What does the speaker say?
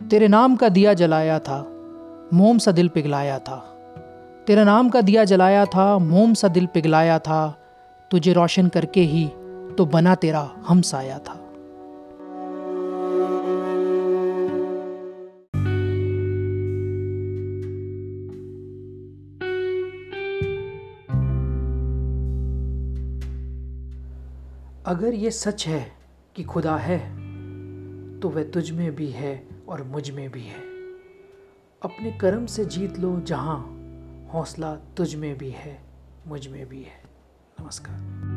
तेरे नाम का दिया जलाया था, मोम सा दिल पिघलाया था। तेरे नाम का दिया जलाया था, मोम सा दिल पिघलाया था। तुझे रोशन करके ही तो बना तेरा हम साया था। अगर ये सच है कि खुदा है तो वह तुझ में भी है। और मुझमें भी है। अपने कर्म से जीत लो जहाँ हौसला तुझ में भी है, मुझमें भी है। नमस्कार।